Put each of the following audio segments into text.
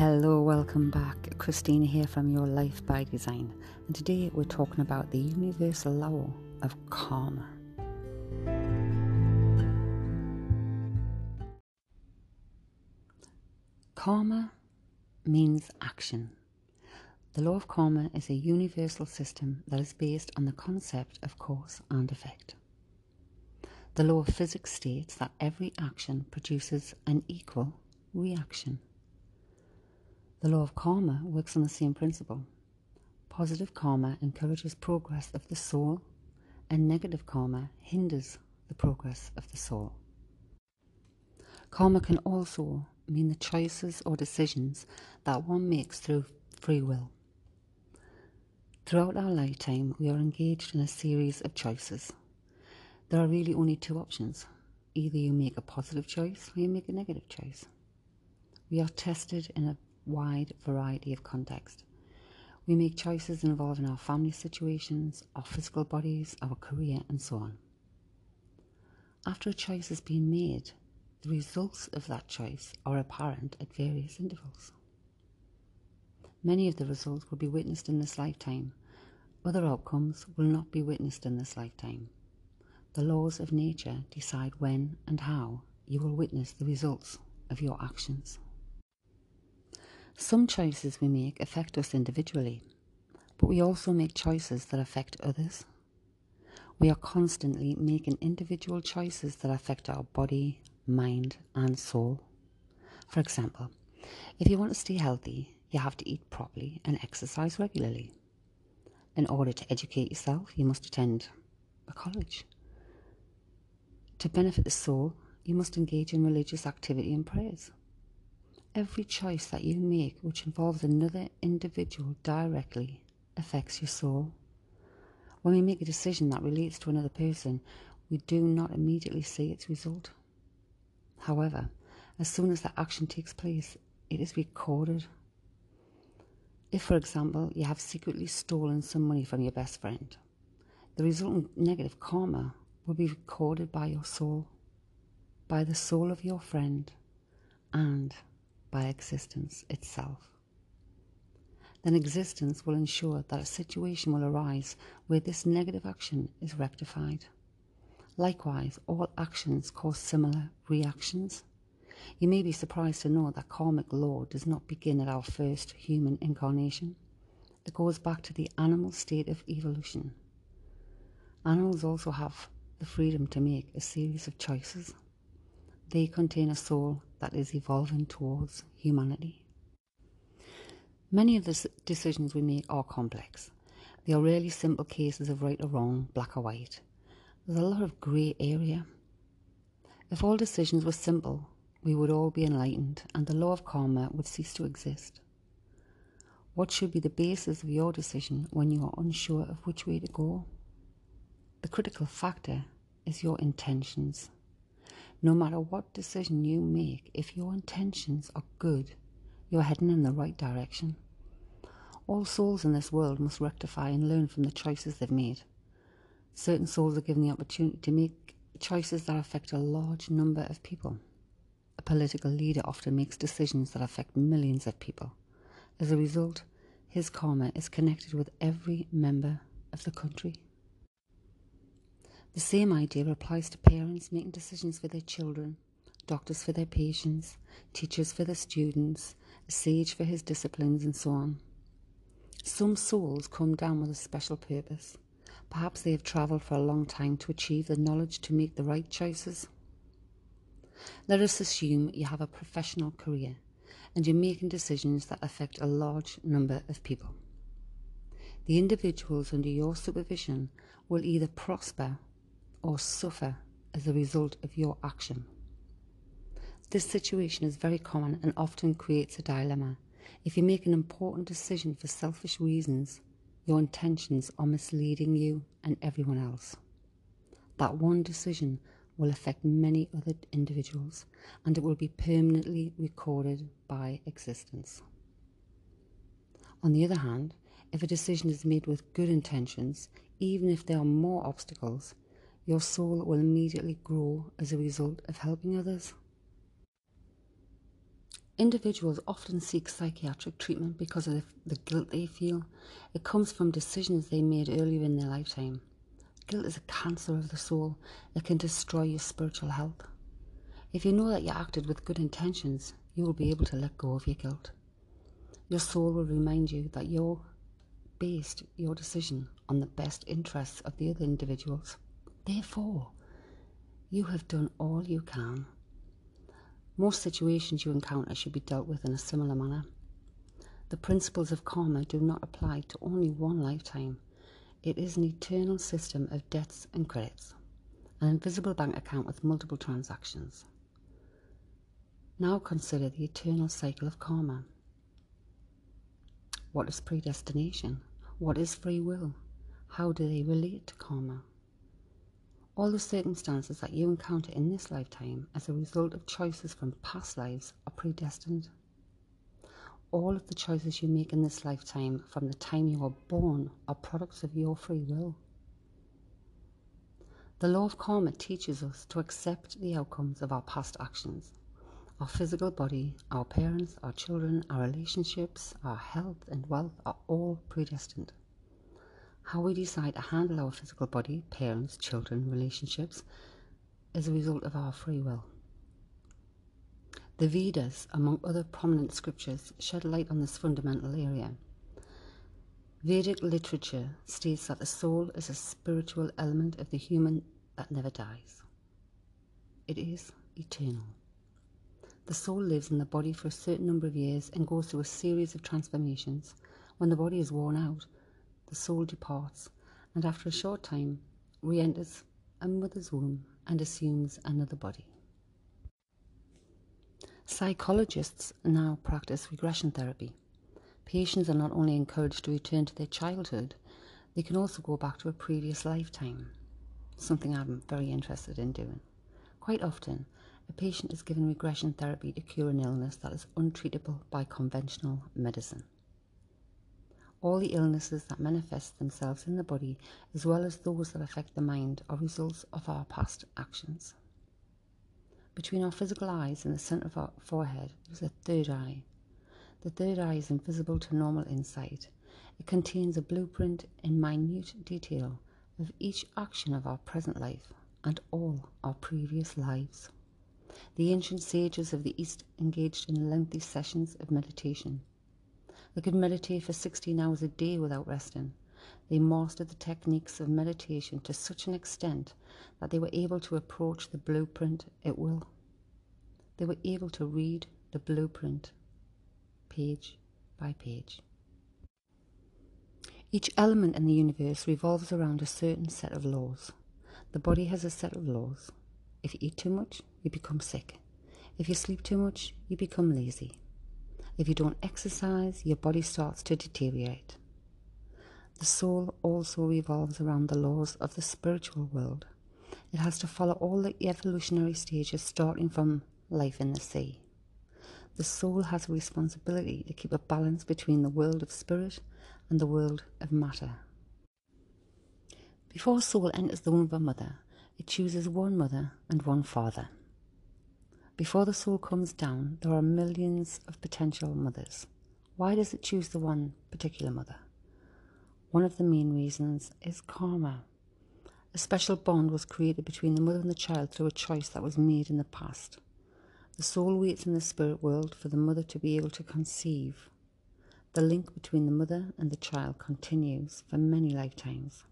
Hello, welcome back. Christina here from Your Life by Design, and today we're talking about the universal law of karma. Karma means action. The law of karma is a universal system that is based on the concept of cause and effect. The law of physics states that every action produces an equal reaction. The law of karma works on the same principle. Positive karma encourages progress of the soul, and negative karma hinders the progress of the soul. Karma can also mean the choices or decisions that one makes through free will. Throughout our lifetime, we are engaged in a series of choices. There are really only two options either you make a positive choice or you make a negative choice. We are tested in a wide variety of context. We make choices involving our family situations, our physical bodies, our career, and so on. After a choice has been made, the results of that choice are apparent at various intervals. Many of the results will be witnessed in this lifetime. Other outcomes will not be witnessed in this lifetime. The laws of nature decide when and how you will witness the results of your actions. Some choices we make affect us individually, but we also make choices that affect others. We are constantly making individual choices that affect our body, mind, and soul. For example, if you want to stay healthy, you have to eat properly and exercise regularly. In order to educate yourself, you must attend a college. To benefit the soul, you must engage in religious activity and prayers. Every choice that you make which involves another individual directly affects your soul. When we make a decision that relates to another person, we do not immediately see its result. However, as soon as that action takes place, it is recorded. If, for example, you have secretly stolen some money from your best friend, the resultant negative karma will be recorded by your soul, by the soul of your friend, and by existence itself. Then existence will ensure that a situation will arise where this negative action is rectified. Likewise, all actions cause similar reactions. You may be surprised to know that karmic law does not begin at our first human incarnation. It goes back to the animal state of evolution. Animals also have the freedom to make a series of choices. They contain a soul that is evolving towards humanity. Many of the decisions we make are complex. They are rarely simple cases of right or wrong, black or white. There's a lot of grey area. If all decisions were simple, we would all be enlightened and the law of karma would cease to exist. What should be the basis of your decision when you are unsure of which way to go? The critical factor is your intentions. No matter what decision you make, if your intentions are good, you're heading in the right direction. All souls in this world must rectify and learn from the choices they've made. Certain souls are given the opportunity to make choices that affect a large number of people. A political leader often makes decisions that affect millions of people. As a result, his karma is connected with every member of the country. The same idea applies to parents making decisions for their children, doctors for their patients, teachers for their students, a sage for his disciplines, and so on. Some souls come down with a special purpose. Perhaps they have travelled for a long time to achieve the knowledge to make the right choices. Let us assume you have a professional career and you're making decisions that affect a large number of people. The individuals under your supervision will either prosper or suffer as a result of your action. This situation is very common and often creates a dilemma. If you make an important decision for selfish reasons, your intentions are misleading you and everyone else. That one decision will affect many other individuals and it will be permanently recorded by existence. On the other hand, if a decision is made with good intentions, even if there are more obstacles, your soul will immediately grow as a result of helping others. Individuals often seek psychiatric treatment because of the guilt they feel. It comes from decisions they made earlier in their lifetime. Guilt is a cancer of the soul that can destroy your spiritual health. If you know that you acted with good intentions, you will be able to let go of your guilt. Your soul will remind you that you based your decision on the best interests of the other individuals. Therefore, you have done all you can most situations you encounter should be dealt with in a similar manner. The principles of karma do not apply to only one lifetime. It is an eternal system of debts and credits, an invisible bank account with multiple transactions. Now consider the eternal cycle of karma. What is predestination? What is free will? How do they relate to karma? All the circumstances that you encounter in this lifetime as a result of choices from past lives are predestined. All of the choices you make in this lifetime from the time you are born are products of your free will. The law of karma teaches us to accept the outcomes of our past actions. Our physical body, our parents, our children, our relationships, our health and wealth are all predestined how we decide to handle our physical body, parents, children, relationships, is a result of our free will. The Vedas, among other prominent scriptures, shed light on this fundamental area. Vedic literature states that the soul is a spiritual element of the human that never dies. It is eternal. The soul lives in the body for a certain number of years and goes through a series of transformations. When the body is worn out, the soul departs and after a short time re enters a mother's womb and assumes another body. Psychologists now practice regression therapy. Patients are not only encouraged to return to their childhood, they can also go back to a previous lifetime, something I'm very interested in doing. Quite often, a patient is given regression therapy to cure an illness that is untreatable by conventional medicine all the illnesses that manifest themselves in the body, as well as those that affect the mind, are results of our past actions. Between our physical eyes and the center of our forehead is a third eye. The third eye is invisible to normal insight. It contains a blueprint in minute detail of each action of our present life and all our previous lives. The ancient sages of the East engaged in lengthy sessions of meditation they could meditate for 16 hours a day without resting. They mastered the techniques of meditation to such an extent that they were able to approach the blueprint at will. They were able to read the blueprint page by page. Each element in the universe revolves around a certain set of laws. The body has a set of laws. If you eat too much, you become sick. If you sleep too much, you become lazy. If you don't exercise, your body starts to deteriorate. The soul also revolves around the laws of the spiritual world. It has to follow all the evolutionary stages starting from life in the sea. The soul has a responsibility to keep a balance between the world of spirit and the world of matter. Before soul enters the womb of a mother, it chooses one mother and one father. Before the soul comes down, there are millions of potential mothers. Why does it choose the one particular mother? One of the main reasons is karma. A special bond was created between the mother and the child through a choice that was made in the past. The soul waits in the spirit world for the mother to be able to conceive. The link between the mother and the child continues for many lifetimes.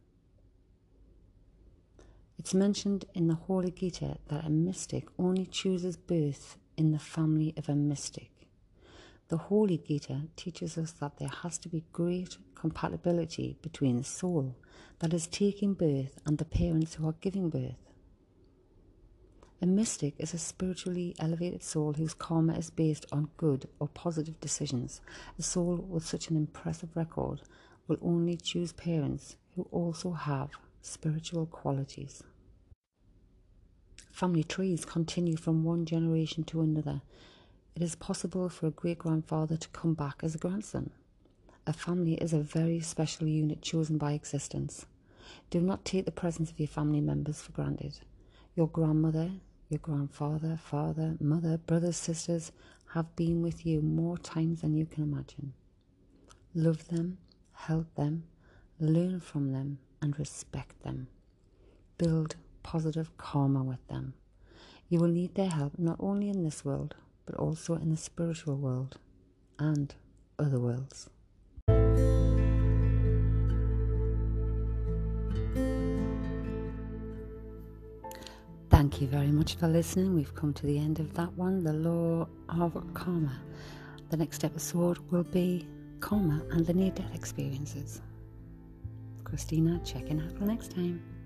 It's mentioned in the Holy Gita that a mystic only chooses birth in the family of a mystic. The Holy Gita teaches us that there has to be great compatibility between the soul that is taking birth and the parents who are giving birth. A mystic is a spiritually elevated soul whose karma is based on good or positive decisions. A soul with such an impressive record will only choose parents who also have spiritual qualities. Family trees continue from one generation to another. It is possible for a great grandfather to come back as a grandson. A family is a very special unit chosen by existence. Do not take the presence of your family members for granted. Your grandmother, your grandfather, father, mother, brothers, sisters have been with you more times than you can imagine. Love them, help them, learn from them, and respect them. Build positive karma with them. You will need their help not only in this world, but also in the spiritual world and other worlds. Thank you very much for listening. We've come to the end of that one, the law of karma. The next episode will be karma and the near death experiences. Christina checking out for next time.